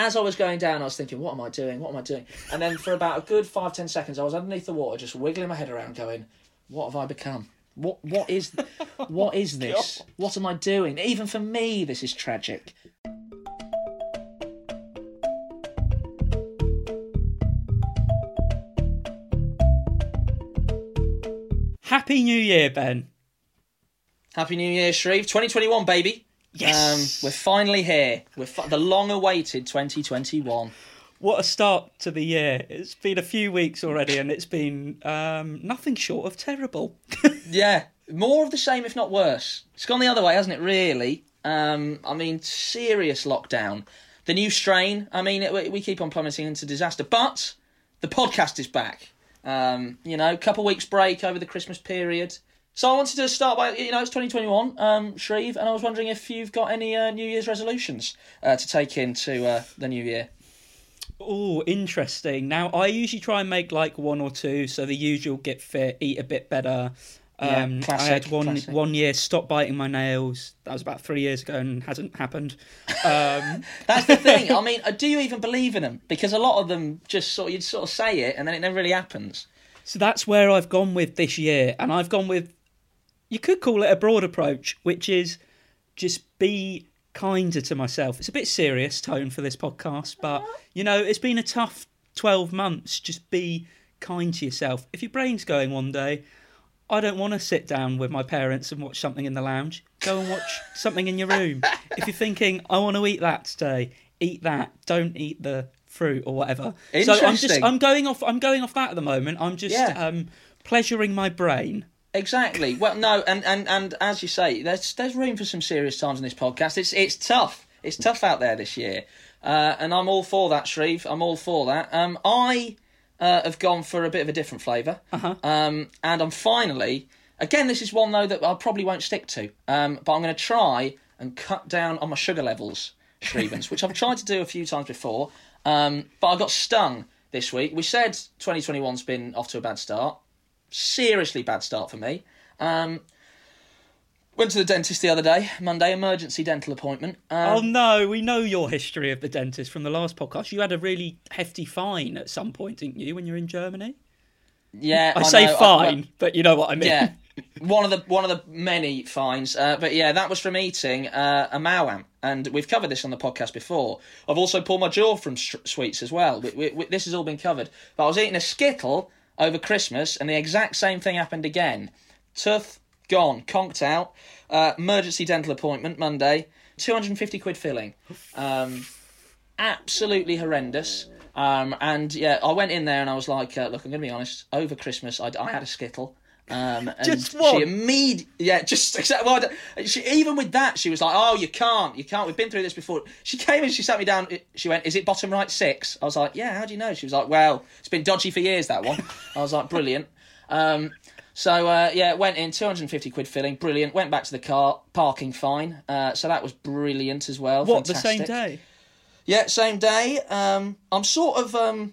as I was going down, I was thinking, what am I doing? What am I doing? And then for about a good five, ten seconds, I was underneath the water, just wiggling my head around, going, what have I become? What what is what is oh this? What am I doing? Even for me, this is tragic. Happy New Year, Ben. Happy New Year, Shreve. 2021, baby. Yes. Um, we're finally here. We're fi- the long-awaited 2021. What a start to the year. It's been a few weeks already and it's been um, nothing short of terrible. Yeah, more of the same, if not worse. It's gone the other way, hasn't it? Really. Um, I mean, serious lockdown. The new strain. I mean, it, we- we keep on plummeting into disaster, but the podcast is back. Um, you know, couple weeks break over the Christmas period. So I wanted to start by, you know, it's 2021, um, Shreve, and I was wondering if you've got any uh, New Year's resolutions uh, to take into uh, the new year. Oh, interesting. Now, I usually try and make like one or two, so the usual get fit, eat a bit better. Yeah, Um, I classic, had one classic. one year stop biting my nails. That was about three years ago and hasn't happened. Um, That's the thing. I mean, uh, do you even believe in them? Because a lot of them just sort of, you'd sort of say it and then it never really happens. So that's where I've gone with this year, and I've gone with you could call it a broad approach, which is just be kinder to myself. It's a bit serious tone for this podcast, but you know, it's been a tough 12 months. Just be kind to yourself. If your brain's going one day, I don't want to sit down with my parents and watch something in the lounge. Go and watch something in your room. If you're thinking, I want to eat that today, eat that. Don't eat the fruit or whatever. So I'm just. I'm going off I'm going off that at the moment. I'm just Yeah. um pleasuring my brain. Exactly. Well, no, and, and, and as you say, there's there's room for some serious times in this podcast. It's it's tough. It's tough out there this year, uh, and I'm all for that, Shreve. I'm all for that. Um, I uh, have gone for a bit of a different flavour, Uh-huh. um, and I'm finally again. This is one though that I probably won't stick to, um, but I'm going to try and cut down on my sugar levels, Shrevens, which I've tried to do a few times before, um, but I got stung this week. We said 2021's been off to a bad start seriously bad start for me. Um, went to the dentist the other day, Monday, emergency dental appointment. Oh Um, no, we know your history of the dentist from the last podcast. You had a really hefty fine at some point, didn't you, when you're in Germany? yeah, I, say know, fine, but you know what I mean. yeah, one of the one of the many fines. Uh, but yeah, that was from eating uh, a Maoam, and we've covered this on the podcast before. I've also pulled my jaw from sh- sweets as well. We, we, we, this has all been covered. But I was eating a skittle over Christmas, and the exact same thing happened again. Tooth gone, conked out. Uh, emergency dental appointment Monday. Two hundred and fifty quid filling. Um, absolutely horrendous. Um, and yeah, I went in there and I was like, uh, look, I'm going to be honest. Over Christmas, I, I had a skittle. Um, and Just She one? immediately, yeah, just exactly. Well, she, even with that, she was like, "Oh, you can't, you can't. We've been through this before." She came in, she sat me down. She went, "Is it bottom right six? I was like, "Yeah." How do you know? She was like, "Well, it's been dodgy for years that one." I was like, "Brilliant." Um, so uh, yeah, went in 250 quid filling, brilliant. Went back to the car, parking fine. Uh, so that was brilliant as well. What the same day? Yeah, same day. Um, I'm sort of um,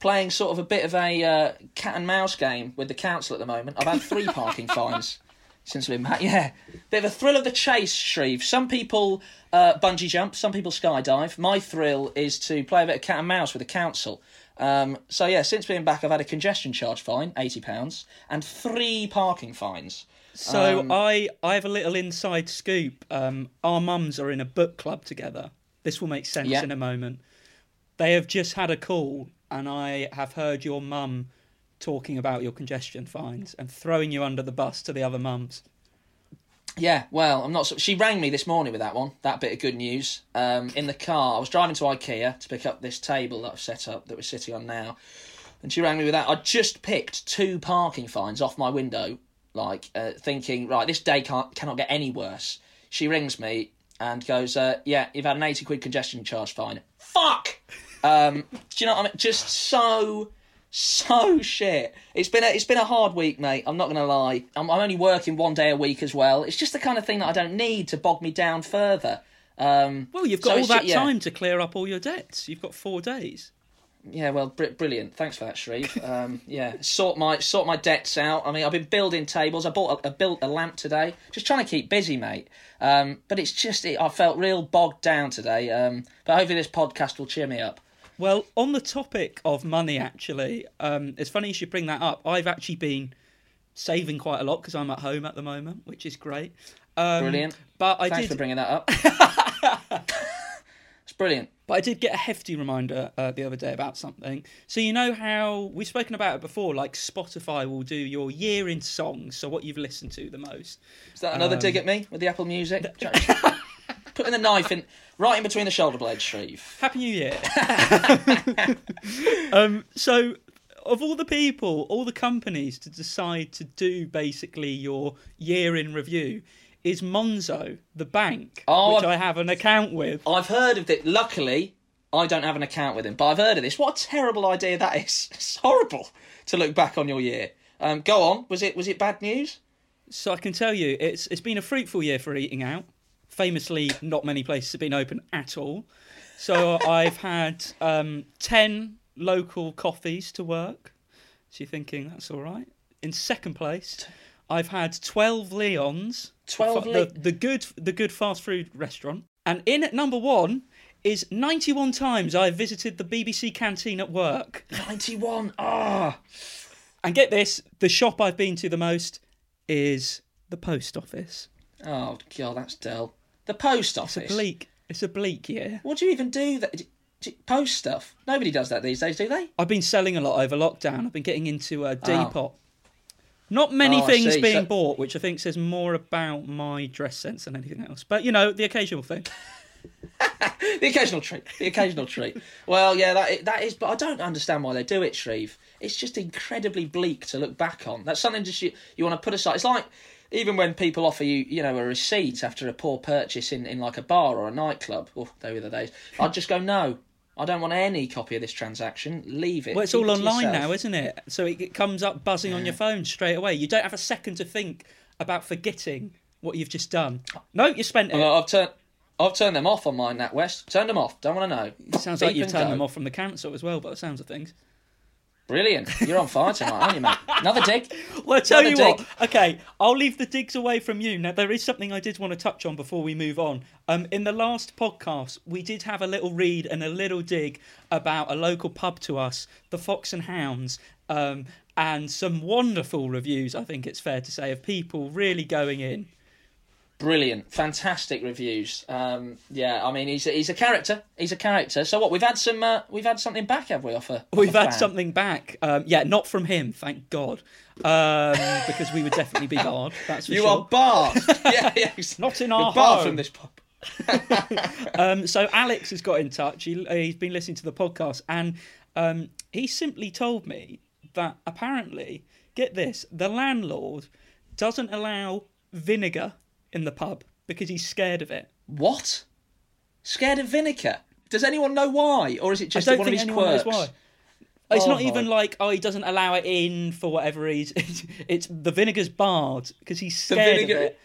playing sort of a bit of a uh, cat and mouse game with the council at the moment. I've had three parking fines since we've been back. Yeah, bit of a thrill of the chase, Shreve. Some people uh, bungee jump, some people skydive. My thrill is to play a bit of cat and mouse with the council. Um, so yeah, since being back, I've had a congestion charge fine, eighty pounds, and three parking fines. So Um, I I have a little inside scoop. Um, our mums are in a book club together. This will make sense Yeah. in a moment. They have just had a call, and I have heard your mum talking about your congestion fines and throwing you under the bus to the other mums. Yeah, well, I'm not. She rang me this morning with that one. That bit of good news. Um, in the car, I was driving to IKEA to pick up this table that I've set up that we're sitting on now, and she rang me with that. I just picked two parking fines off my window, like uh, thinking, right, this day can't cannot get any worse. She rings me and goes, uh, "Yeah, you've had an eighty quid congestion charge fine." Fuck. Um, do you know what I mean? Just so so shit. It's been a, it's been a hard week, mate. I'm not gonna lie. I'm, I'm only working one day a week as well. It's just the kind of thing that I don't need to bog me down further. Um, Well, you've So got all that yeah. time to clear up all your debts. You've got four days. yeah, well, br- brilliant. Thanks for that, Shreve. Um, yeah, sort my sort my debts out. I mean, I've been building tables. I bought a, I built a lamp today. Just trying to keep busy, mate. Um, but it's just it, I felt real bogged down today. Um, but hopefully this podcast will cheer me up. Well, on the topic of money, actually, um, it's funny you should bring that up. I've actually been saving quite a lot because I'm at home at the moment, which is great. Um, Brilliant. But I Thanks did for bringing that up. it's brilliant. But I did get a hefty reminder uh, the other day about something. So you know how we've spoken about it before, like Spotify will do your year in songs, so what you've listened to the most. Is that another Um, dig at me with the Apple Music? Putting the knife in right in between the shoulder blades, Shreve. Happy New Year. um, so of all the people, all the companies to decide to do basically your year in review is Monzo, the bank, Oh, which I've- I have an account with. I've heard of it. Luckily, I don't have an account with him, but I've heard of this. What a terrible idea that is. It's horrible to look back on your year. Um, go on. Was it was it bad news? So I can tell you, it's it's been a fruitful year for eating out. Famously, not many places have been open at all. So I've had um, ten local coffees to work. So you're thinking that's all right. In second place, I've had twelve Leons. 12 the, Le- the good the good fast food restaurant. And in at number one is 91 times I've visited the BBC canteen at work. Ninety-one. Ah. And get this, the shop I've been to the most is the post office. Oh god, that's dull. The post It's a office. bleak. It's a bleak year. What do you even do? That post stuff. Nobody does that these days, do they? I've been selling a lot over lockdown. I've been getting into a Oh. Not many Oh, things being So- bought, which I think says more about my dress sense than anything else. But you know, the occasional thing. The occasional treat. The occasional treat. Well, yeah, that that is. But I don't understand why they do it, Shreve. It's just incredibly bleak to look back on. That's something just you you want to put aside. It's like even when people offer you, you know, a receipt after a poor purchase in, in like a bar or a nightclub. Oh, they were the days. I'd just go no. I don't want any copy of this transaction. Leave it. Well, it's all it online yourself. now, isn't it? So it, it comes up buzzing on your phone straight away. You don't have a second to think about forgetting what you've just done. No, you spent it. Well, I've turned. I've turned them off on my NatWest. Turned them off. Don't want to know. Sounds Beep like you've turned go. them off from the council as well, by the sounds of things. Brilliant. You're on fire tonight, aren't you, mate? Another dig. Well, I tell Another you what. dig. Okay, I'll leave the digs away from you. Now, there is something I did want to touch on before we move on. Um, in the last podcast, we did have a little read and a little dig about a local pub to us, the Fox and Hounds, um, and some wonderful reviews. I think it's fair to say of people really going in. Brilliant, fantastic reviews. Um, yeah, I mean he's a, he's a character. He's a character. So what? We've had some. Uh, we've had something back, have we? Off a, We've had fan? something back. Um, yeah, not from him, thank God, um, because we would definitely be barred. That's for You sure. are barred. yeah, yeah. he's- Not in You're our barred from this pub. Um, so Alex has got in touch. He, he's been listening to the podcast, and um, he simply told me that apparently, get this, the landlord doesn't allow vinegar in the pub because he's scared of it. What? Scared of vinegar? Does anyone know why, or is it just one of his quirks? It's Oh not even like oh he doesn't allow it in for whatever reason. It's, it's the vinegar's barred because he's scared vinegar- of it.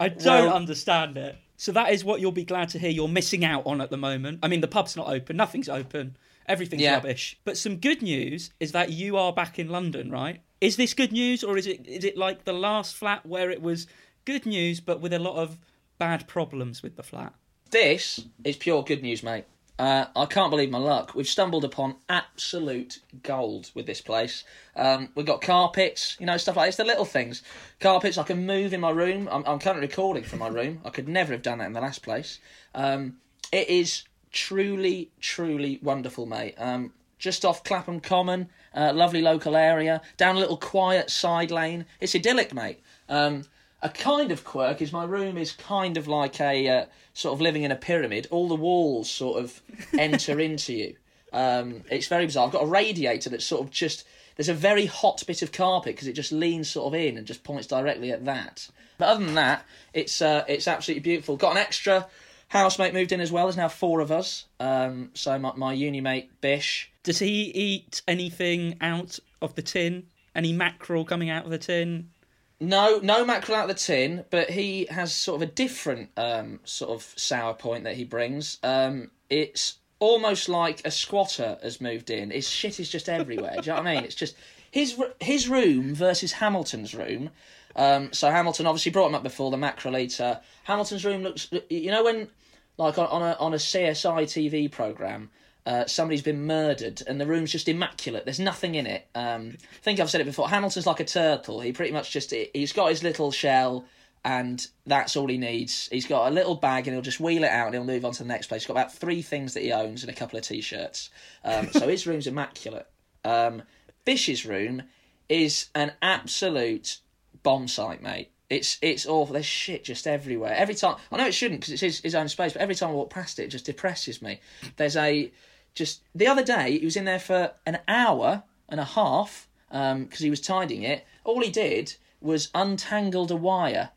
I don't Well- understand it. So that is what you'll be glad to hear you're missing out on at the moment. I mean the pub's not open, nothing's open, everything's Yeah. rubbish. But some good news is that you are back in London, right? Is this good news or is it is it like the last flat where it was good news but with a lot of bad problems with the flat? This is pure good news, mate. Uh, I can't believe my luck. We've stumbled upon absolute gold with this place. Um, we've got carpets, you know, stuff like this. The little things. Carpets I can move in my room. I'm, I'm currently recording from my room. I could never have done that in the last place. Um, it is truly, truly wonderful, mate. Um, just off Clapham Common, uh, lovely local area, down a little quiet side lane. It's idyllic, mate. Um, a kind of quirk is my room is kind of like a uh, sort of living in a pyramid. All the walls sort of enter into you. Um, it's very bizarre. I've got a radiator that's sort of just there's a very hot bit of carpet because it just leans sort of in and just points directly at that. But other than that, it's uh, it's absolutely beautiful. Got an extra housemate moved in as well. There's now four of us. Um, so my my uni mate Bish. Does he eat anything out of the tin? Any mackerel coming out of the tin? No, no mackerel out of the tin, but he has sort of a different um, sort of sour point that he brings. Um, it's almost like a squatter has moved in. His shit is just everywhere. Do you know what I mean? It's just his his room versus Hamilton's room. Um, so Hamilton obviously brought him up before the mackerel eater. Hamilton's room looks, you know, when like on, on a on a CSI TV program. Uh, somebody's been murdered and the room's just immaculate. There's nothing in it. Um, I think I've said it before. Hamilton's like a turtle. He pretty much just he's got his little shell and that's all he needs. He's got a little bag and he'll just wheel it out and he'll move on to the next place. He's got about three things that he owns and a couple of t-shirts. Um, so his room's immaculate. Um, Bish's room is an absolute bomb site, mate. It's it's awful. There's shit just everywhere. Every time I know it shouldn't because it's his, his own space, but every time I walk past it, it just depresses me. There's a just the other day he was in there for an hour and a half because um, he was tidying it. All he did was untangled a wire.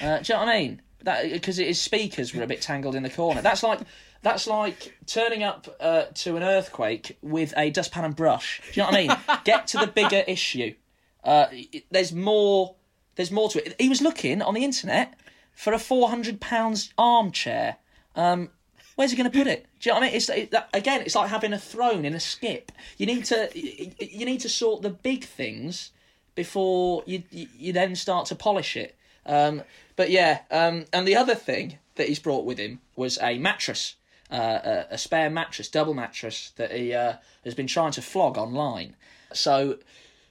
Uh, do you know what I mean? That because his speakers were a bit tangled in the corner. That's like that's like turning up uh, to an earthquake with a dustpan and brush. Do you know what I mean? Get to the bigger issue. Uh, there's more. There's more to it. He was looking on the internet for a four hundred pounds armchair. Um, where's he going to put it? Do you know what I mean? It's it, that, again, it's like having a throne in a skip. You need to you need to sort the big things before you you, then start to polish it. Um, but yeah, um, and the other thing that he's brought with him was a mattress, uh, a, a, spare mattress, double mattress that he uh, has been trying to flog online. So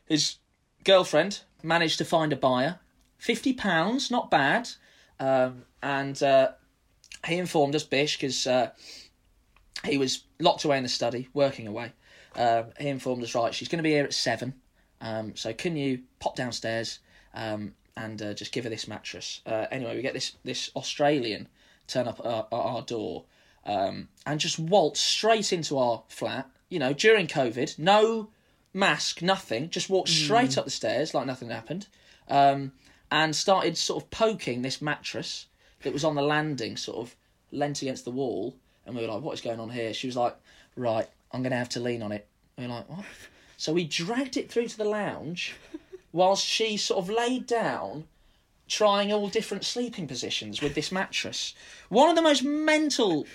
his girlfriend managed to find a buyer, fifty pounds, not bad, um, and uh, he informed us, Bish, because uh, he was locked away in the study, working away. Um, he informed us, right, she's going to be here at seven. Um, so can you pop downstairs um, and uh, just give her this mattress? Uh, anyway, we get this this Australian turn up at our, at our door um, and just waltz straight into our flat. You know, during COVID, no mask, nothing. Just walked straight mm. up the stairs like nothing happened, um, and started sort of poking this mattress that was on the landing, sort of leant against the wall. And we were like, "What is going on here?" She was like, "Right, I'm going to have to lean on it." We were like, "What?" So we dragged it through to the lounge, whilst she sort of laid down, trying all different sleeping positions with this mattress. One of the most mental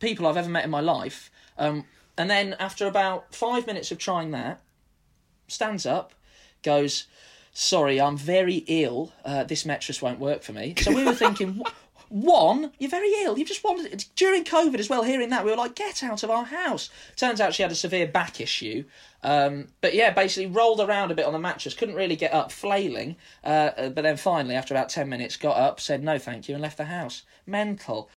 people I've ever met in my life. Um, and then after about five minutes of trying that, stands up, goes, "Sorry, I'm very ill. Uh, this mattress won't work for me." So we were thinking, one, you're very ill. You've just wanted during COVID as well. Hearing that, we were like, get out of our house. Turns out she had a severe back issue. Um, but yeah, basically rolled around a bit on the mattress, couldn't really get up, flailing. Uh, uh but then finally, after about ten minutes, got up, said no, thank you, and left the house. Mental.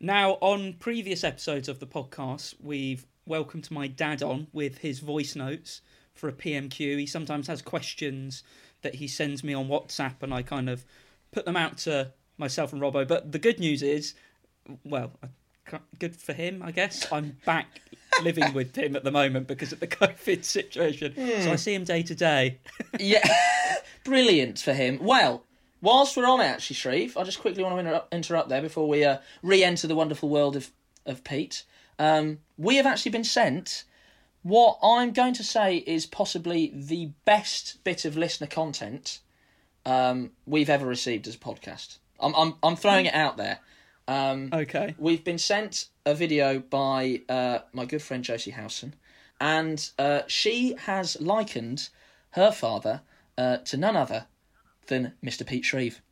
Now, on previous episodes of the podcast, we've welcomed my dad on with his voice notes for a PMQ. He sometimes has questions that he sends me on WhatsApp, and I kind of put them out to myself and Robbo. But the good news is, well, good for him, I guess. I'm back living with him at the moment because of the COVID situation. Mm. So I see him day to day. yeah, brilliant for him. Well, whilst we're on it, actually, Shreve, I just quickly want to interrupt, interrupt there before we uh, re-enter the wonderful world of of Pete. Um, we have actually been sent what I'm going to say is possibly the best bit of listener content um, we've ever received as a podcast. I'm I'm I'm throwing it out there. Um, okay. We've been sent a video by uh, my good friend Josie Howson, and uh, she has likened her father uh, to none other than Mr. Pete Shreve.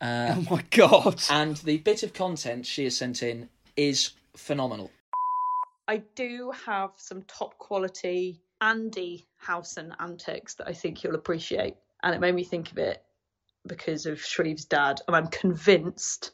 Uh, oh my god! And the bit of content she has sent in is phenomenal. I do have some top quality Andy Howson antics that I think you'll appreciate, and it made me think of it because of Shreve's dad, and I'm convinced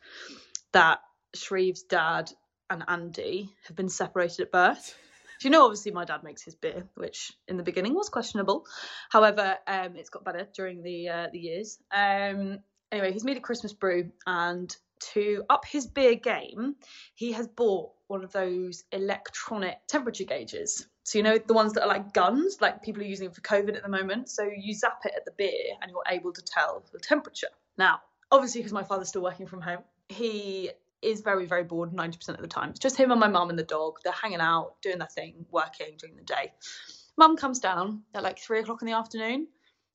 that Shreve's dad and Andy have been separated at birth. Do you know, obviously, my dad makes his beer, which in the beginning was questionable. However, um, it's got better during the uh, the years. Um, anyway, he's made a Christmas brew, and to up his beer game, he has bought one of those electronic temperature gauges. So you know the ones that are like guns, like people are using for COVID at the moment. So you zap it at the beer, and you're able to tell the temperature. Now, obviously, because my father's still working from home, he is very very bored 90% of the time. It's just him and my mum and the dog. They're hanging out, doing their thing, working during the day. Mum comes down at like three o'clock in the afternoon.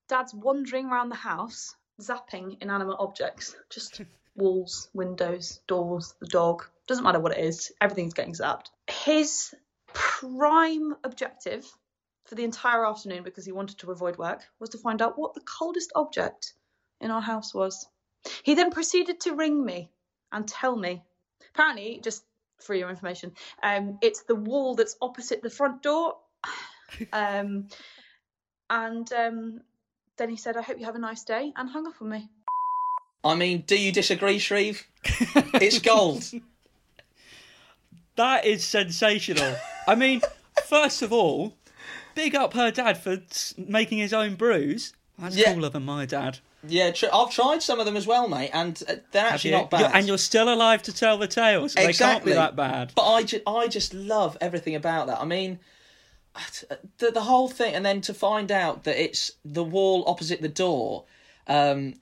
Dad's wandering around the house, zapping inanimate objects, just walls, windows, doors, the dog. Doesn't matter what it is, everything's getting zapped. His prime objective for the entire afternoon, because he wanted to avoid work, was to find out what the coldest object in our house was. He then proceeded to ring me and tell me. Apparently, just for your information, um, it's the wall that's opposite the front door. Um, and um, then he said, I hope you have a nice day, and hung up on me. I mean, do you disagree, Shreve? it's gold. That is sensational. I mean, first of all, big up her dad for making his own brews. That's Yeah. cooler than my dad. Yeah, tr- I've tried some of them as well, mate, and uh, they're actually not bad. You're- and you're still alive to tell the tale, so they can't Exactly. be that bad. But I, ju- I just love everything about that. I mean, the the whole thing, and then to find out that it's the wall opposite the door, um,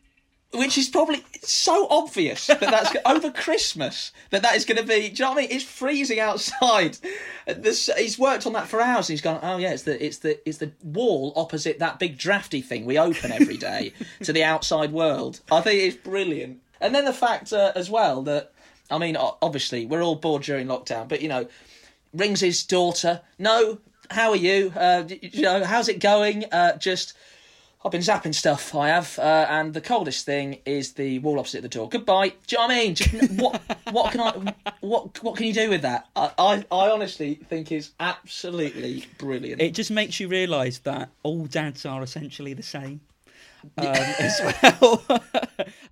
which is probably so obvious that that's over Christmas that that is going to be. Do you know what I mean? It's freezing outside. This, he's worked on that for hours, and he's gone. Oh yeah, it's the it's the it's the wall opposite that big drafty thing we open every day to the outside world. I think it's brilliant. And then the fact uh, as well that I mean, obviously we're all bored during lockdown, but you know, rings his daughter. No, how are you? Uh, you know, how's it going? Uh, just, I've been zapping stuff. I have, uh, and the coldest thing is the wall opposite the door. Goodbye. Do you know what I mean? Just, what, what can I, what, what can you do with that? I, I, I honestly think is absolutely brilliant. It just makes you realise that all dads are essentially the same. Um, as well.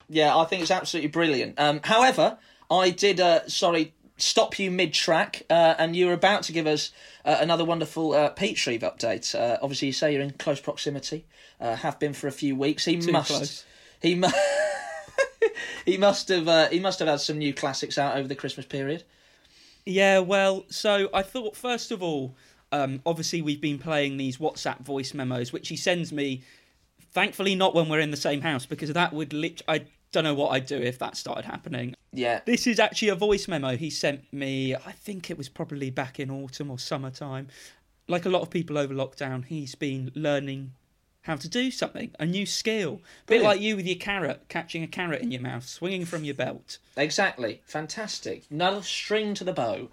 Yeah, I think it's absolutely brilliant. Um, however, I did, uh, sorry, stop you mid track, uh, and you were about to give us uh, another wonderful uh, Pete Shreve update. Uh, obviously, you say you're in close proximity, uh, have been for a few weeks. He Too must. close. He mu- He must have. Uh, he must have had some new classics out over the Christmas period. Yeah, well, so I thought first of all, um, obviously we've been playing these WhatsApp voice memos, which he sends me. Thankfully, not when we're in the same house, because that would lit. I don't know what I'd do if that started happening. Yeah. This is actually a voice memo he sent me. I think it was probably back in autumn or summertime. Like a lot of people over lockdown, he's been learning how to do something, a new skill. bit like you with your carrot, catching a carrot in your mouth, swinging from your belt. Exactly. Fantastic. Another string to the bow.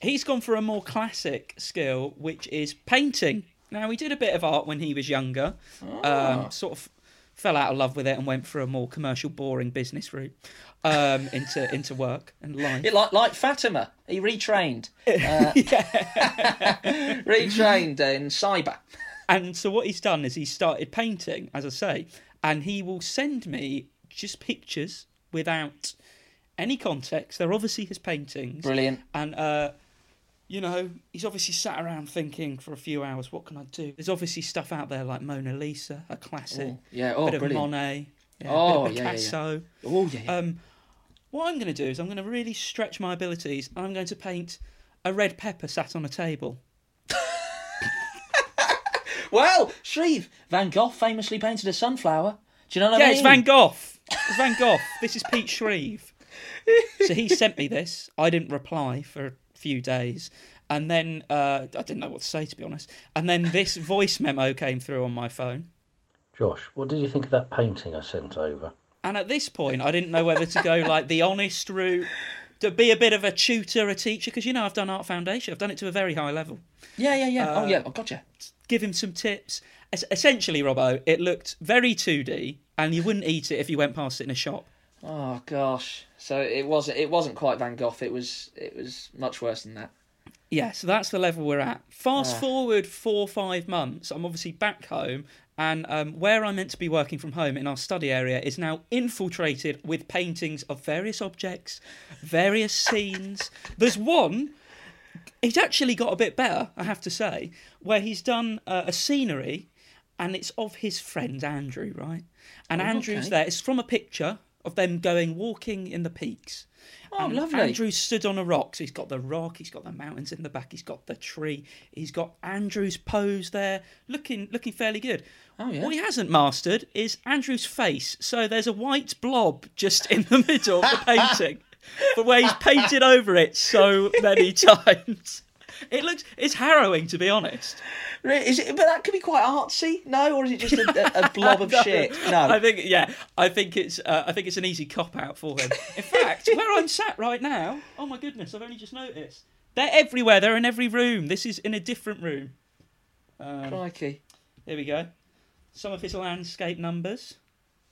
He's gone for a more classic skill, which is painting. Now, he did a bit of art when he was younger, um, sort of fell out of love with it and went for a more commercial, boring business route um, into into work and life. It, like like Fatima, he retrained. Uh, retrained in cyber. And so what he's done is he started painting, as I say, and he will send me just pictures without any context. They're obviously his paintings. Brilliant. And uh, you know, he's obviously sat around thinking for a few hours, what can I do? There's obviously stuff out there like Mona Lisa, a classic, Oh, yeah. Oh, bit of brilliant. Monet, yeah, Oh, a bit of yeah, yeah, yeah. Picasso. Oh yeah. yeah. Um, what I'm going to do is I'm going to really stretch my abilities. I'm going to paint a red pepper sat on a table. Well, Shreve, Van Gogh famously painted a sunflower. Do you know what yeah, I mean? Yeah, it's Van Gogh. It's Van Gogh. this is Pete Shreve. so he sent me this. I didn't reply for a few days. And then uh, I didn't know what to say, to be honest. And then this voice memo came through on my phone. Josh, what did you think of that painting I sent over? And at this point, I didn't know whether to go like the honest route, to be a bit of a tutor, a teacher, because you know I've done Art Foundation. I've done it to a very high level. Yeah, yeah, yeah. Uh, oh yeah, I gotcha. Give him some tips. Es- essentially, Robbo, it looked very 2D, and you wouldn't eat it if you went past it in a shop. Oh gosh. So it wasn't. It wasn't quite Van Gogh. It was. It was much worse than that. Yeah, so that's the level we're at. Fast Ah. forward four or five months, I'm obviously back home, and um, where I'm meant to be working from home in our study area is now infiltrated with paintings of various objects, various scenes. There's one, he's actually got a bit better, I have to say, where he's done uh, a scenery, and it's of his friend Andrew, right? And Andrew's okay. there. It's from a picture of them going walking in the peaks. Oh, And lovely. Andrew stood on a rock. So he's got the rock, he's got the mountains in the back, he's got the tree, he's got Andrew's pose there, looking looking fairly good. Oh, yeah. What he hasn't mastered is Andrew's face. So there's a white blob just in the middle of the painting, but where he's painted over it so many times. It looks it's harrowing to be honest. Is it? But that could be quite artsy, no? Or is it just a, a, a blob of No, shit? No. I think yeah, I think it's uh, I think it's an easy cop out for him. In fact, where I'm sat right now, oh my goodness, I've only just noticed. They're everywhere. They're in every room. This is in a different room. Um, Crikey. here we go. Some of his landscape numbers.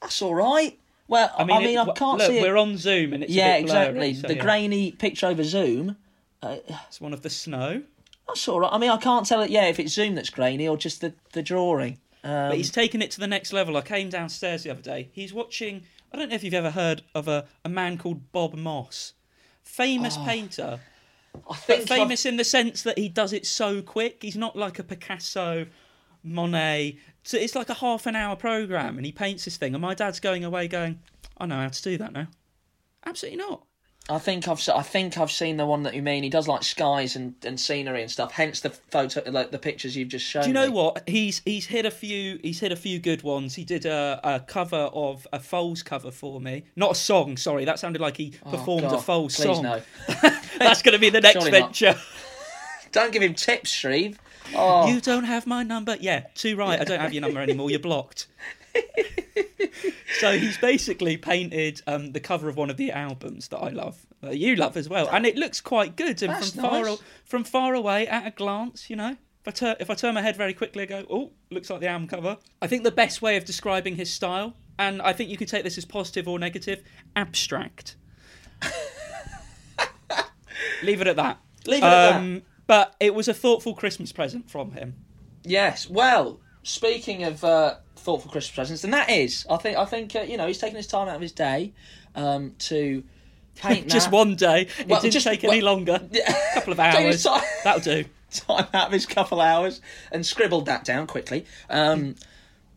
That's all right. Well, I I mean, mean, I, can't look, see it. we're on Zoom and it's yeah, blurry, exactly. so the yeah. grainy picture over Zoom. It's one of the snow. That's all right. I mean, I can't tell it. Yeah, if it's Zoom that's grainy or just the the drawing. Um, But he's taken it to the next level. I came downstairs the other day. He's watching. I don't know if you've ever heard of a, a man called Bob Ross, famous painter, I think I've- famous in the sense that he does it so quick. He's not like a Picasso, Monet. So it's like a half an hour program, and he paints this thing. And my dad's going away, going, "I know how to do that now." Absolutely not. I think I've I think I've seen the one that you mean. He does like skies and, and scenery and stuff. Hence the photo, like the pictures you've just shown. Do you know me. what? He's he's hit a few he's hit a few good ones. He did a, a cover of a Foals cover for me. Not a song, sorry. That sounded like he oh, performed Oh, God, a Foals song. no. That's going to be the next Surely venture. Don't give him tips, Shreve. Oh, You don't have my number. Yeah, too right. I don't have your number anymore. You're blocked. so he's basically painted um, the cover of one of the albums that I love, that you love as well, and it looks quite good. And That's from far nice. from far away, at a glance, you know, if I turn if I turn my head very quickly, I go, oh, looks like the album cover. I think the best way of describing his style, and I think you could take this as positive or negative, abstract. Leave it at that. leave it at that. But it was a thoughtful Christmas present from him. Yes. Well, speaking of uh, thoughtful Christmas presents, and that is, I think, I think uh, you know, he's taking his time out of his day um, to paint Just that. one day. It Well, didn't just- take any well- longer. Yeah. A couple of hours. time- That'll do. time out of his couple hours and scribbled that down quickly. Um,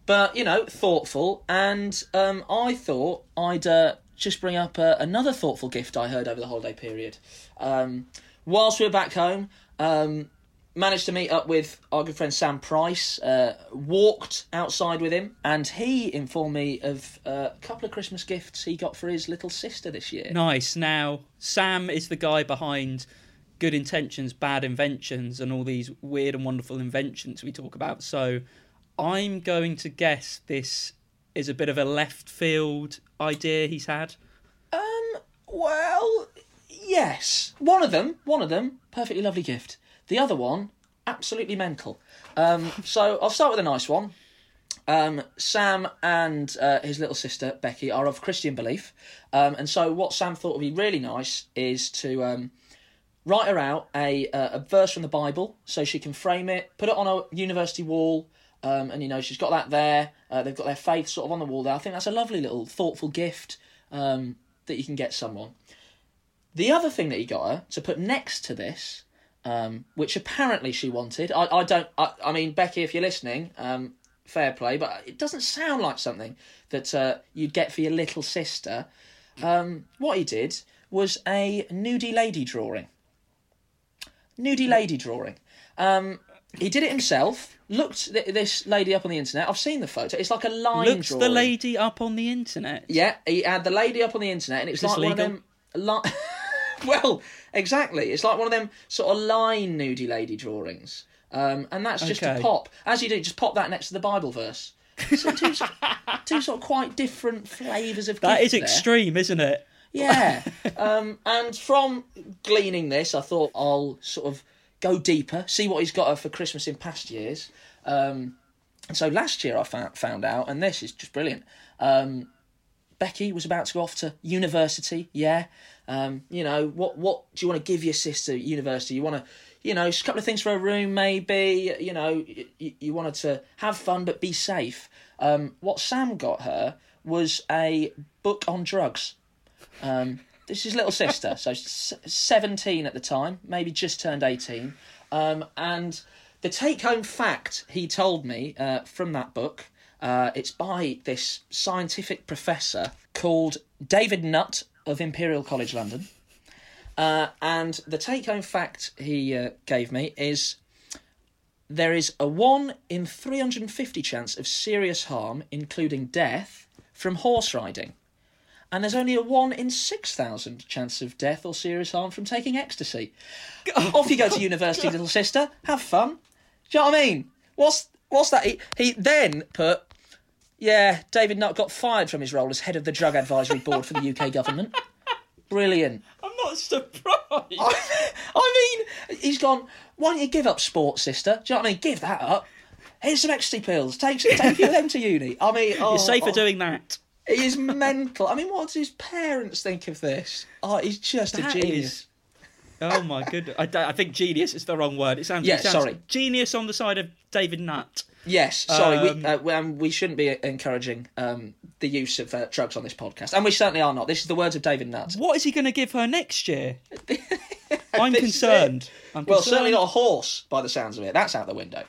but you know, thoughtful, and um, I thought I'd uh, just bring up uh, another thoughtful gift I heard over the holiday period. Um, whilst we were back home, um, managed to meet up with our good friend Sam Price. Uh, walked outside with him, and he informed me of uh, a couple of Christmas gifts he got for his little sister this year. Nice. Now, Sam is the guy behind Good Intentions, Bad Inventions, and all these weird and wonderful inventions we talk about. So I'm going to guess this is a bit of a left field idea he's had. Um. Well, yes. One of them. One of them. Perfectly lovely gift. The other one. Absolutely mental. Um. So I'll start with a nice one. Um, Sam and uh, his little sister Becky are of Christian belief, um, and so what Sam thought would be really nice is to um, write her out a uh, a verse from the Bible so she can frame it, put it on a university wall, um, and you know she's got that there. Uh, they've got their faith sort of on the wall there. I think that's a lovely little thoughtful gift um, that you can get someone. The other thing that he got her to put next to this, um, which apparently she wanted. I, I don't. I, I mean, Becky, if you're listening, um, fair play, but it doesn't sound like something that uh, you'd get for your little sister. Um, what he did was a nudie lady drawing. Nudie lady drawing. Um, he did it himself. Looked th- this lady up on the internet. I've seen the photo. It's like a line Looks drawing. the lady up on the internet. Yeah, he had the lady up on the internet, and it's Is like this one of them. Li- well, exactly. It's like one of them sort of line nudie lady drawings, um, and that's just Okay. to pop as you do. Just pop that next to the Bible verse. So two, sort- two sort of quite different flavours of That gift extreme, isn't it? Yeah. um, and from gleaning this, I thought I'll sort of go deeper, see what he's got her for Christmas in past years. Um, and so last year I found, found out, and this is just brilliant. Um, Becky was about to go off to university. Yeah. Um, you know, what what do you want to give your sister at university? You want to, you know, a couple of things for her room, maybe. You know, you, you wanted to have fun but be safe. Um, what Sam got her was a book on drugs. Um, this is little sister, so s- 17 at the time, maybe just turned 18. Um, and the take home fact he told me uh, from that book uh, it's by this scientific professor called David Nutt of Imperial College London. Uh, and the take home fact he uh, gave me is there is a 1 in 350 chance of serious harm, including death, from horse riding. and there's only a one in six thousand chance of death or serious harm from taking ecstasy. Off you go to university, little sister. Have fun. Do you know what I mean? What's what's that? He, he then put, yeah, David Nutt got fired from his role as head of the drug advisory board for the UK government. Brilliant. I'm not surprised. I mean, he's gone. Why don't you give up sports, sister? Do you know what I mean? Give that up. Here's some ecstasy pills. Take take a few of them to uni. I mean, oh, You're safer oh, oh, doing that. He is mental. I mean, what do his parents think of this? Oh, he's just That a genius. is- Oh my goodness! I, I think genius is the wrong word. It sounds. Yeah, it sounds sorry. Genius on the side of David Nutt. Yes, sorry, Um, we, uh, we, um, we shouldn't be encouraging um, the use of uh, drugs on this podcast, and we certainly are not. This is the words of David Nutt. What is he going to give her next year? I'm concerned. I'm Well, concerned. certainly not a horse, by the sounds of it. That's out the window.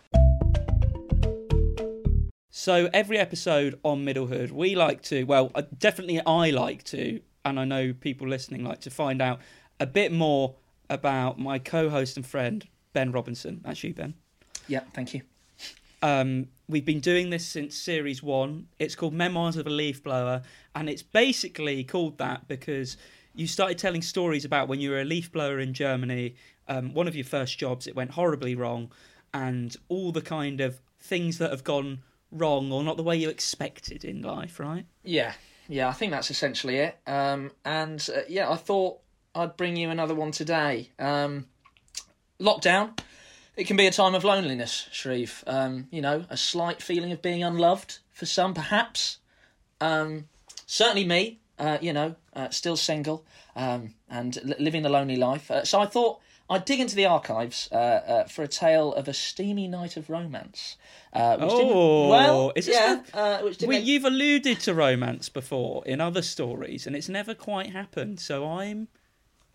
So every episode on Middlehood, we like to, well, uh, definitely I like to, and I know people listening like to find out a bit more about my co-host and friend Ben Robinson. That's you, Ben. Yeah, thank you. Um, we've been doing this since series one. It's called Memoirs of a Leaf Blower, and it's basically called that because you started telling stories about when you were a leaf blower in Germany. Um, one of your first jobs, it went horribly wrong, and all the kind of things that have gone wrong or not the way you expected in life, right? Yeah, yeah, I think that's essentially it. Um, and uh, yeah, I thought I'd bring you another one today. Um, lockdown. It can be a time of loneliness, Shreve. Um, you know, a slight feeling of being unloved for some, perhaps. Um, certainly me. Uh, you know, uh, still single um, and li- living the lonely life. Uh, so I thought I'd dig into the archives uh, uh, for a tale of a steamy night of romance. Uh, which didn't- Oh, well, is yeah, the- uh, which didn't Well, you've alluded to romance before in other stories, and it's never quite happened. So I'm,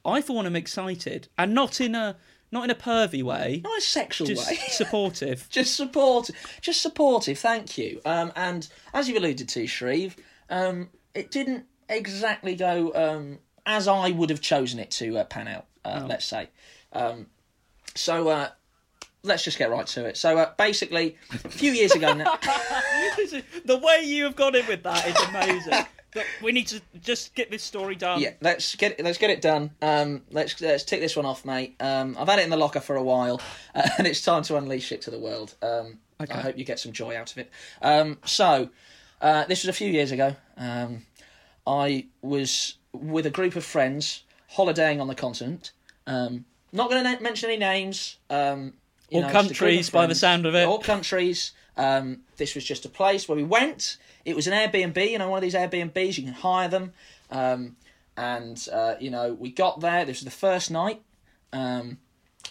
I for one, am excited, and not in a not in a pervy way, not a sexual just way. supportive. just supportive, just supportive. Thank you. Um, and as you've alluded to, Shreve, um, it didn't exactly go um, as I would have chosen it to uh, pan out. Uh, Let's say. Um, so uh, let's just get right to it. So uh, basically, a few years ago now. the way you have got in with that is amazing. But we need to just get this story done. Yeah, let's get it, let's get it done. Um, let's let's tick this one off, mate. Um, I've had it in the locker for a while, uh, and it's time to unleash it to the world. Um, Okay. I hope you get some joy out of it. Um, so, uh, this was a few years ago. Um, I was with a group of friends holidaying on the continent. Um, not going to na- mention any names. Um, you Or know, just a group of countries by the sound of it. All countries. Um, this was just a place where we went. It was an Airbnb, you know, one of these Airbnbs. You can hire them. Um, and, uh, you know, we got there. This was the first night. Um,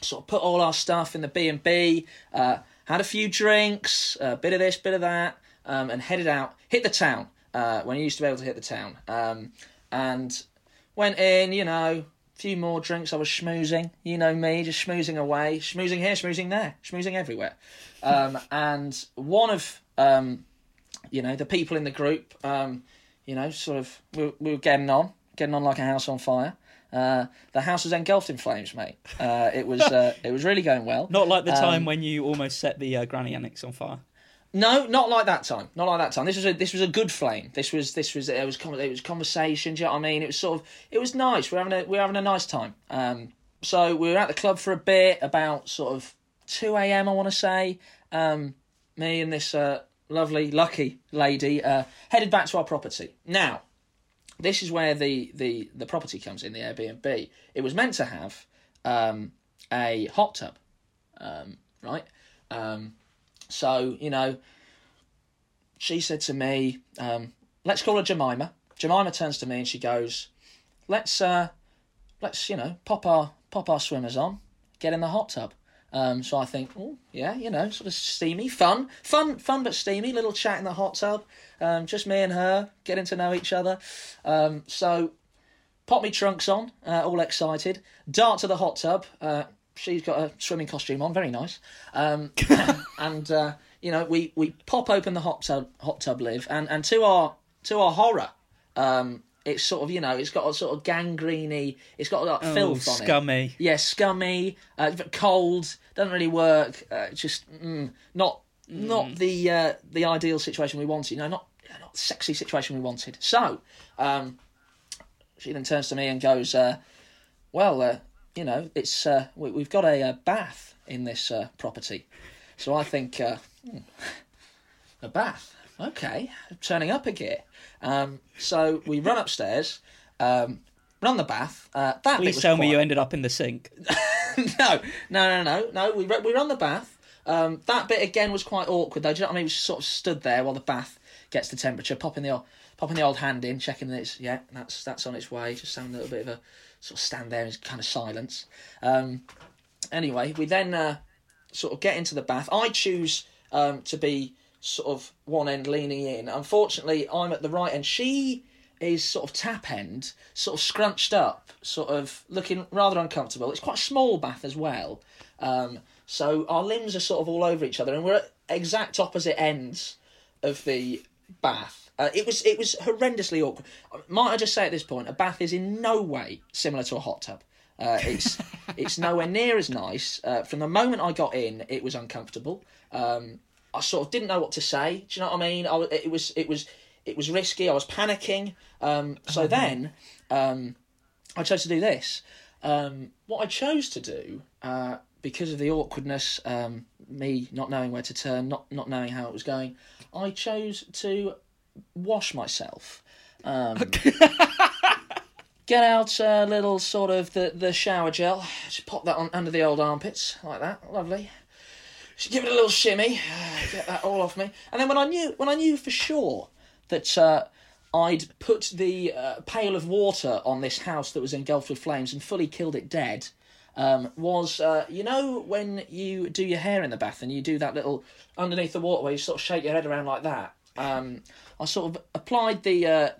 sort of put all our stuff in the B&B. Uh, had a few drinks, a bit of this, bit of that. Um, and headed out. Hit the town. Uh, when you used to be able to hit the town. Um, and went in, you know, few more drinks. I was schmoozing, you know me, just schmoozing away, schmoozing here, schmoozing there, schmoozing everywhere. Um, and one of, um, you know, the people in the group, um, you know, sort of, we, were- we were getting on, getting on like a house on fire. Uh, the house was engulfed in flames, mate. Uh, it was, uh, it was really going well. Not like the time Um, when you almost set the uh, granny annex on fire. No, not like that time. Not like that time. This was a this was a good flame. This was this was it was it was conversation. Do you know what I mean? It was sort of it was nice. We are having a we are having a nice time. Um, so we were at the club for a bit about sort of two a.m. I want to say. Um, me and this uh, lovely lucky lady uh, headed back to our property. Now, this is where the the the property comes in the Airbnb. It was meant to have um, a hot tub, um, right? So, you know, she said to me, um, let's call her Jemima. Jemima turns to me and she goes, let's, uh, let's, you know, pop our, pop our swimmers on, get in the hot tub. Um, so I think, oh, yeah, you know, sort of steamy, fun, fun, fun but steamy, little chat in the hot tub. Um, just me and her getting to know each other. Um, so pop me trunks on, uh, all excited. Dart to the hot tub. Uh, she's got a swimming costume on, very nice. Um, and uh, you know, we, we pop open the hot tub hot tub lid, and, and to our to our horror, um, it's sort of you know, it's got a sort of gangreney, it's got like Oh, filth on it. scummy. Yeah, scummy, uh, cold, doesn't really work. Uh, just mm, not not the uh, the ideal situation we wanted. You know, not not the sexy situation we wanted. So, um, she then turns to me and goes, uh, "Well, uh, you know, it's uh, we, we've got a, uh bath in this uh, property." So I think, uh, hmm, a bath, okay, turning up a gear. Um, so we run upstairs, um, run the bath. Uh, that Please tell me you ended up in the sink. no, no, no, no, no. We we run the bath. Um, that bit again was quite awkward though. Do you know what I mean? We sort of stood there while the bath gets the temperature, popping the old popping the old hand in, checking that it's yeah, that's that's on its way. Just having a little bit of a sort of stand there in kind of silence. Um, anyway, we then uh, sort of get into the bath. I choose um, to be sort of one end leaning in. Unfortunately, I'm at the right end. She is sort of tap end, sort of scrunched up, sort of looking rather uncomfortable. It's quite a small bath as well. Um, so our limbs are sort of all over each other, and we're at exact opposite ends of the bath. Uh, it was it was horrendously awkward. Might I just say at this point, a bath is in no way similar to a hot tub. Uh, it's it's nowhere near as nice. Uh, from the moment I got in, it was uncomfortable. Um, I sort of didn't know what to say. Do you know what I mean? I, it was it was it was risky. I was panicking. Um, so then um, I chose to do this. Um, what I chose to do, uh, because of the awkwardness, um, me not knowing where to turn, not not knowing how it was going, I chose to wash myself. Um, get out a little sort of the, the shower gel, just pop that on under the old armpits like that, lovely. Just give it a little shimmy, get that all off me, and then when I knew when I knew for sure that uh, I'd put the uh, pail of water on this house that was engulfed with flames and fully killed it dead. Um, was uh, you know when you do your hair in the bath and you do that little underneath the water where you sort of shake your head around like that. Um, I sort of applied the uh,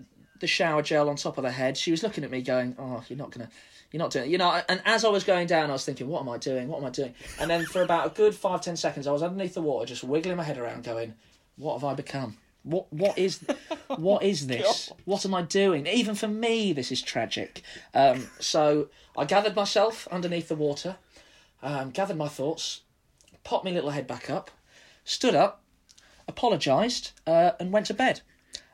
the shower gel on top of the head. She was looking at me going, "Oh, you're not gonna." You're not doing it, you know. And as I was going down, I was thinking, "What am I doing? What am I doing?" And then for about a good five, ten seconds, I was underneath the water, just wiggling my head around, going, "What have I become? What what is what is this? What am I doing? Even for me, this is tragic. Um, so I gathered myself underneath the water, um, gathered my thoughts, popped my little head back up, stood up, apologised, uh, and went to bed.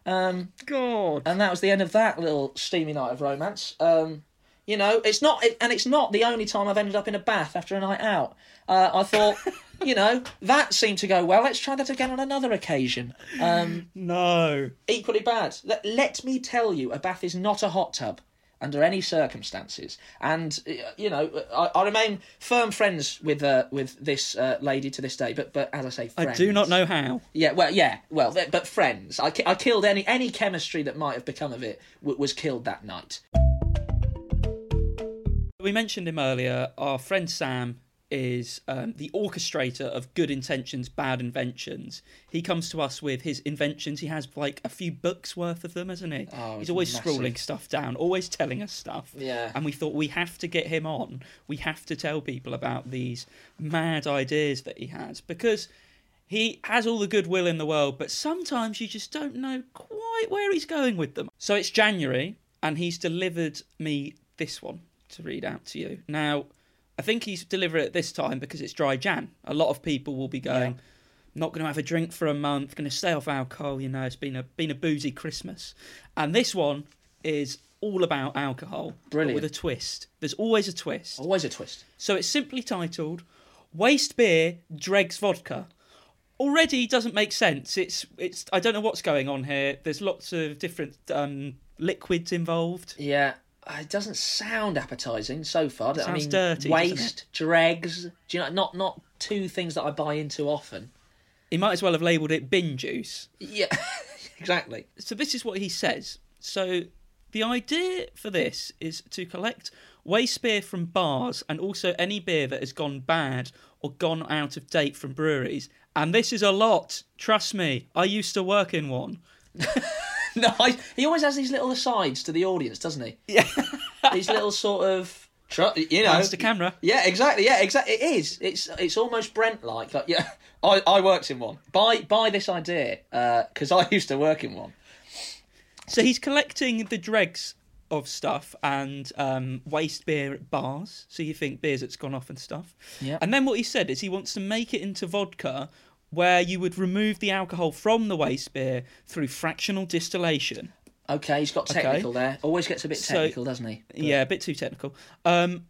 Um, God. and that was the end of that little steamy night of romance. Um, you know, it's not, it, and it's not the only time I've ended up in a bath after a night out. Uh, I thought, you know, that seemed to go well. Let's try that again on another occasion. Um, No. equally bad. Let, let me tell you, a bath is not a hot tub under any circumstances. And uh, you know, I, I remain firm friends with uh, with this uh, lady to this day. But but as I say, I do not know how. Yeah, well, yeah, well, but friends. I, I killed any any chemistry that might have become of it w- was killed that night. We mentioned him earlier. Our friend Sam is um, the orchestrator of good intentions, bad inventions. He comes to us with his inventions. He has like a few books worth of them, hasn't he? Oh, He's always massive. scrolling stuff down, always telling us stuff. Yeah. And we thought we have to get him on. We have to tell people about these mad ideas that he has because he has all the goodwill in the world, but sometimes you just don't know quite where he's going with them. So it's January, and he's delivered me this one to read out to you. Now, I think he's delivered it this time because it's dry Jan. A lot of people will be going, not going to have a drink for a month, going to stay off alcohol. You know, it's been a been a boozy Christmas, and this one is all about alcohol, but Brilliant. with a twist. There's always a twist. Always a twist. So it's simply titled "Waste Beer Dregs Vodka." Already doesn't make sense. It's it's I don't know what's going on here. There's lots of different um, liquids involved. Yeah, Uh, it doesn't sound appetising so far. I mean, dirty, waste, dregs. Do you know? Not not two things that I buy into often. He might as well have labelled it bin juice. Yeah, exactly. So this is what he says. So the idea for this is to collect waste beer from bars and also any beer that has gone bad or gone out of date from breweries. And this is a lot. Trust me, I used to work in one. No, I, he always has these little asides to the audience, doesn't he? Yeah. These little sort of, tr- you know, Hands to camera. Yeah, exactly. Yeah, exactly. It is. It's it's almost Brent like. Like, yeah, I, I worked in one. Buy buy this idea because I used to work in one. So he's collecting the dregs of stuff and um, waste beer at bars. So you think beers that's gone off and stuff. Yeah. And then what he said is he wants to make it into vodka where you would remove the alcohol from the waste beer through fractional distillation. Okay, he's got technical there. Always gets a bit So- technical, doesn't he? But- Yeah, a bit too technical. Um,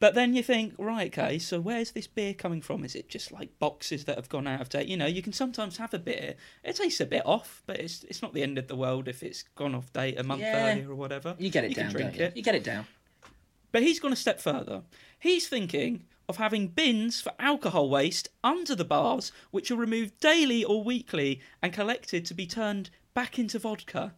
but then you think, right, okay, so where's this beer coming from? Is it just like boxes that have gone out of date? You know, you can sometimes have a beer. It tastes a bit off, but it's it's not the end of the world if it's gone off date a month Yeah. earlier or whatever. You get it you down, drink you? it. You get it down. But he's gone a step further. He's thinking of having bins for alcohol waste under the bars, which are removed daily or weekly and collected to be turned back into vodka.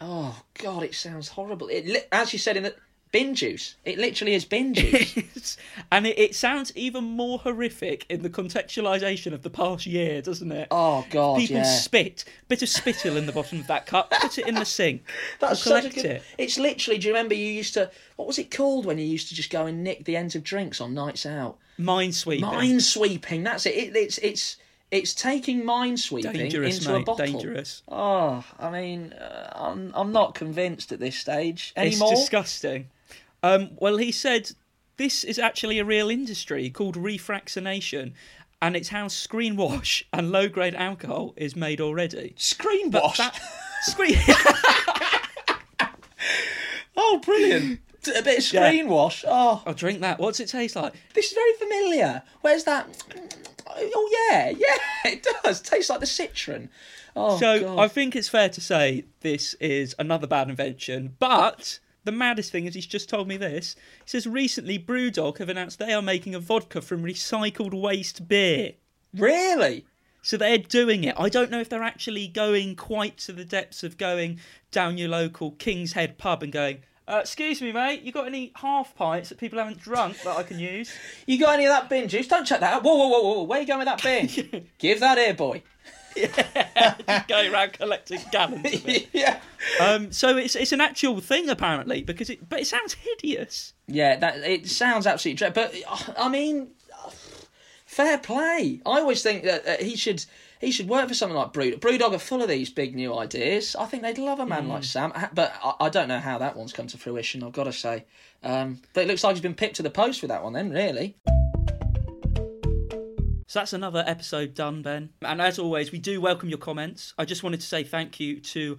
Oh God, it sounds horrible. It as you said in the bin juice. It literally is bin juice. and it, it sounds even more horrific in the contextualisation of the past year, doesn't it? oh God, People yeah. spit, bit of spittle in the bottom of that cup, put it in the sink, That's such collect a good. it. It's literally. Do you remember you used to? What was it called when you used to just go and nick the ends of drinks on nights out? Minesweeping. Mine sweeping. That's it. it it's it's it's taking mine sweeping Dangerous, into mate. a bottle. Dangerous. Oh, I mean, uh, I'm I'm not convinced at this stage anymore. It's disgusting. Um, well, he said this is actually a real industry called refractionation, and it's how screen wash and low grade alcohol is made already. Screen wash. that screen. Oh, brilliant! a bit of screen wash. Oh, I'll drink that. What's it taste like? this is very familiar. Where's that? Oh yeah, yeah, it does. Tastes like the citron. Oh, So God. I think it's fair to say this is another bad invention. But the maddest thing is he's just told me this. He says recently Brewdog have announced they are making a vodka from recycled waste beer. really. So they're doing it. I don't know if they're actually going quite to the depths of going down your local King's Head pub and going, uh, excuse me, mate, you got any half pints that people haven't drunk that I can use? You got any of that bin juice? Don't chuck that out. Whoa, whoa, whoa, whoa. Where you going with that bin? Give that here, boy. going around collecting gallons of it. yeah. Um, so it's it's an actual thing apparently because it but it sounds hideous. Yeah, that it sounds absolutely dreadful. But uh, I mean, uh, fair play. I always think that uh, he should he should work for something like Brew. Brewdog are full of these big new ideas. I think they'd love a man like Sam. But I, I don't know how that one's come to fruition. I've got to say. Um, but it looks like he's been picked to the post with that one. Then really. So that's another episode done, Ben. And as always, we do welcome your comments. I just wanted to say thank you to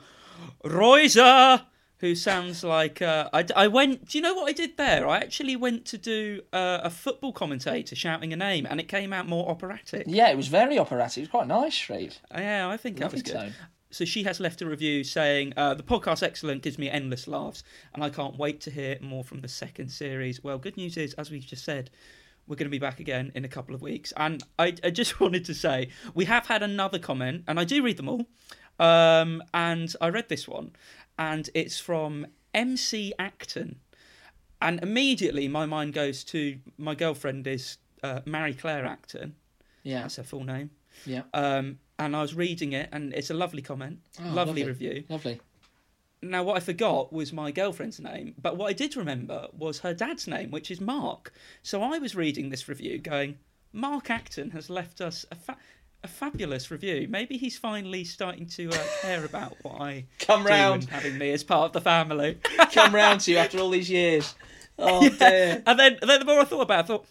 Royza, who sounds like uh, I, I went. Do you know what I did there? I actually went to do uh, a football commentator shouting a name, and it came out more operatic. Yeah, it was very operatic. It was quite nice, Shreve. Yeah, I think that was good. tone. So she has left a review saying uh, the podcast excellent, gives me endless laughs, and I can't wait to hear more from the second series. Well, good news is, as we've just said, we're going to be back again in a couple of weeks. And I, I just wanted to say we have had another comment, and I do read them all. Um, and I read this one, and it's from MC Acton. And immediately my mind goes to my girlfriend is uh, Mary Claire Acton. Yeah. That's her full name. Yeah. Um, and I was reading it, and it's a lovely comment, Oh, lovely, lovely. review. Lovely. Now, what I forgot was my girlfriend's name, but what I did remember was her dad's name, which is Mark. So I was reading this review, going, Mark Acton has left us a, fa- a fabulous review. Maybe he's finally starting to uh, care about what I Come round. and having me as part of the family. Come round to you after all these years. Oh dear. and then, then the more I thought about it, I thought,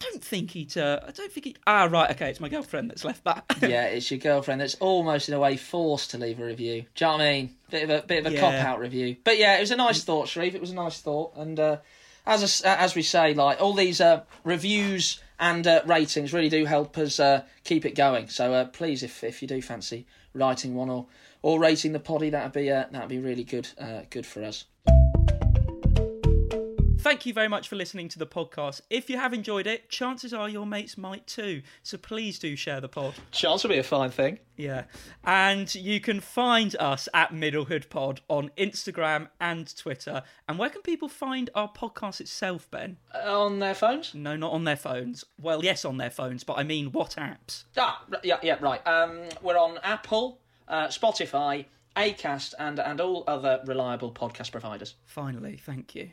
don't think he'd. Uh, I don't think he. Ah, right, okay, it's my girlfriend that's left that. yeah, it's your girlfriend that's almost in a way forced to leave a review. Do you know what I mean? Bit of a bit of a Yeah. cop out review. But yeah, it was a nice thought, Sharif. It was a nice thought, and uh, as I, as we say, like all these uh, reviews and uh, ratings really do help us uh, keep it going. So uh, please, if if you do fancy writing one or or rating the poddy, that'd be uh, that'd be really good uh, good for us. Thank you very much for listening to the podcast. If you have enjoyed it, chances are your mates might too. So please do share the pod. Chance will be a fine thing. Yeah. And you can find us at Middlehood Pod on Instagram and Twitter. And where can people find our podcast itself, Ben? on their phones. No, not on their phones. Well, yes, on their phones, but I mean, what apps? Ah, yeah, yeah, right. Um, we're on Apple, uh, Spotify, Acast, and and all other reliable podcast providers. Finally, thank you.